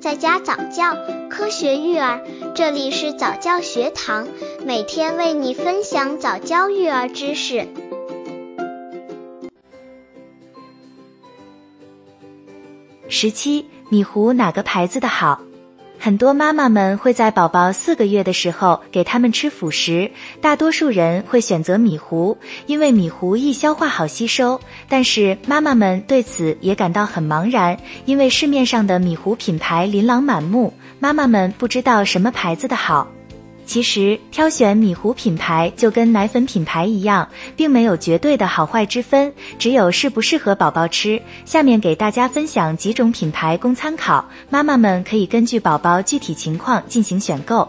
在家早教，科学育儿，这里是早教学堂，每天为你分享早教育儿知识。十七，米糊哪个牌子的好？很多妈妈们会在宝宝四个月的时候给他们吃辅食，大多数人会选择米糊，因为米糊易消化、好吸收。但是妈妈们对此也感到很茫然，因为市面上的米糊品牌琳琅满目，妈妈们不知道什么牌子的好。其实挑选米糊品牌就跟奶粉品牌一样，并没有绝对的好坏之分，只有适不适合宝宝吃。下面给大家分享几种品牌供参考，妈妈们可以根据宝宝具体情况进行选购。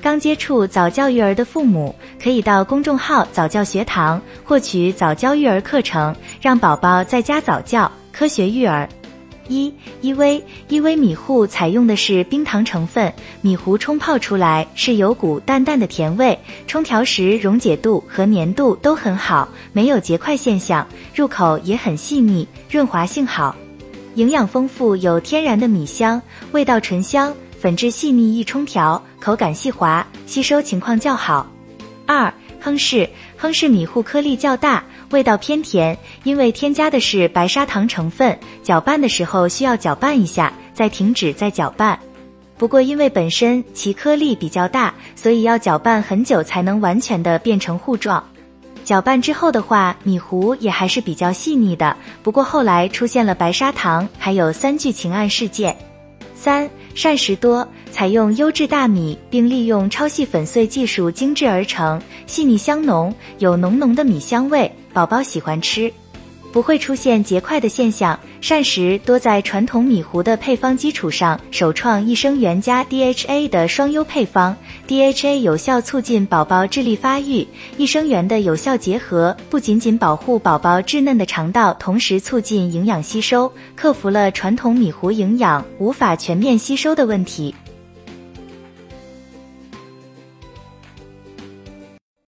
刚接触早教育儿的父母，可以到公众号早教学堂获取早教育儿课程，让宝宝在家早教，科学育儿。一依偎依偎米糊采用的是冰糖成分，米糊冲泡出来是有股淡淡的甜味，冲调时溶解度和粘度都很好，没有结块现象，入口也很细腻，润滑性好，营养丰富，有天然的米香，味道醇香，粉质细腻易冲调，口感细滑，吸收情况较好。二亨氏亨氏米糊颗粒较大。味道偏甜，因为添加的是白砂糖成分，搅拌的时候需要搅拌一下，再停止再搅拌。不过因为本身其颗粒比较大，所以要搅拌很久才能完全的变成糊状。搅拌之后的话，米糊也还是比较细腻的。不过后来出现了白砂糖，还有三聚氰胺事件。三膳食多。采用优质大米，并利用超细粉碎技术精制而成，细腻香浓，有浓浓的米香味，宝宝喜欢吃。不会出现结块的现象。膳食多在传统米糊的配方基础上，首创益生元加 DHA 的双优配方。DHA 有效促进宝宝智力发育，益生元的有效结合，不仅仅保护宝宝稚嫩的肠道，同时促进营养吸收，克服了传统米糊营养无法全面吸收的问题。